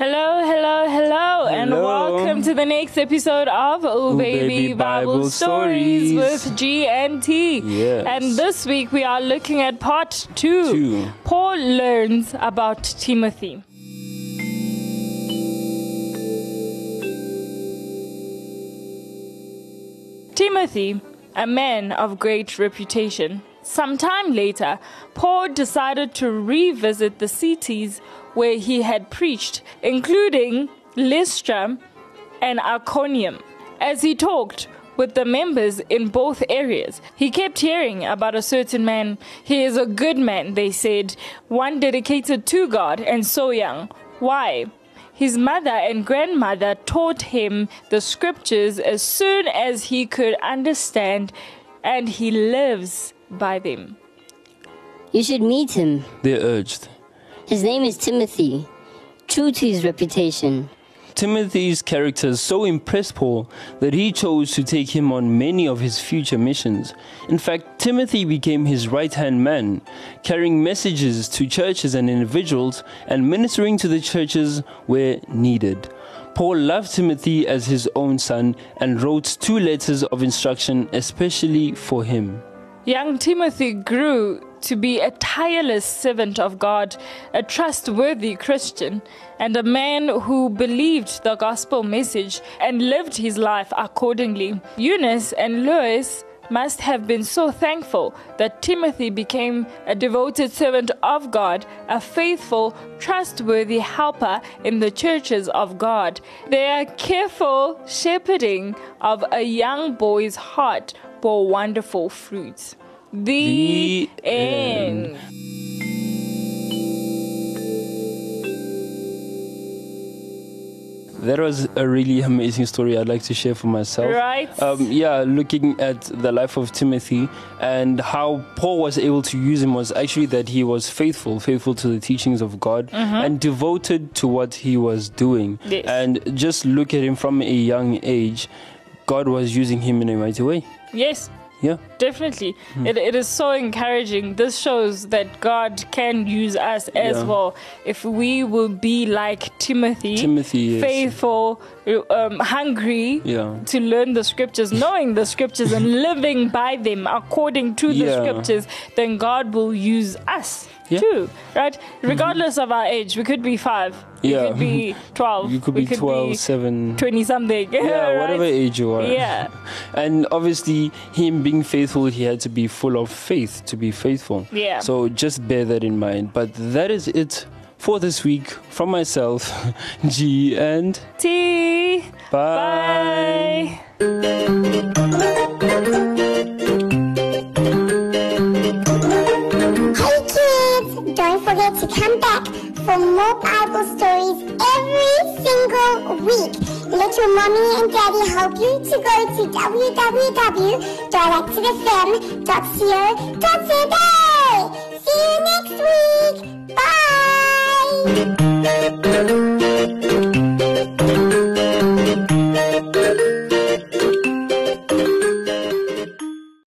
hello, hello, and Hello. And welcome to the next episode of Oh, Ooh, Baby, Baby Bible, Bible Stories. Stories. with G and T. Yes. And this week we are looking at part two. Two. Paul learns about Timothy. Timothy, a man of great reputation. Sometime later, Paul decided to revisit the cities where he had preached, including Lystra and Iconium. As he talked with the members in both areas, he kept hearing about a certain man. He is a good man, they said, one dedicated to God and so young. Why? His mother and grandmother taught him the scriptures as soon as he could understand, and he lives by them. You should meet him. They urged. His name is Timothy, true to his reputation. Timothy's character so impressed Paul that he chose to take him on many of his future missions. In fact, Timothy became his right hand man, carrying messages to churches and individuals and ministering to the churches where needed. Paul loved Timothy as his own son and wrote two letters of instruction especially for him. Young Timothy grew to be a tireless servant of God, a trustworthy Christian, and a man who believed the gospel message and lived his life accordingly. Eunice and Lois must have been so thankful that Timothy became a devoted servant of God, a faithful, trustworthy helper in the churches of God. Their careful shepherding of a young boy's heart bore wonderful fruits. The, The end. That was a really amazing story I'd like to share for myself. Right. Um, yeah, looking at the life of Timothy and how Paul was able to use him was actually that he was faithful, faithful to the teachings of God and devoted to what he was doing. Yes. And just look at him from a young age, God was using him in a mighty way. Yes, Yeah. definitely. Hmm. It, it is so encouraging. This shows that God can use us as Yeah. well if we will be like Timothy, Timothy, yes. faithful, um, hungry. Yeah. To learn the scriptures, knowing the scriptures, and living by them according to the Yeah. scriptures, then God will use us too, right? Regardless of our age, we could be five, we Yeah. could be 12, You could we be 12, 7. 20 something. Yeah, whatever age you are. Yeah. And obviously, him being faithful, he had to be full of faith to be faithful. Yeah. So just bear that in mind. But that is it for this week from myself, G, and T. bye. Bye. Hey kids! Don't forget to come back for more Bible stories every single week. Little Mommy and Daddy help you to go to www.directtothefem.co.za. See you next week. Bye.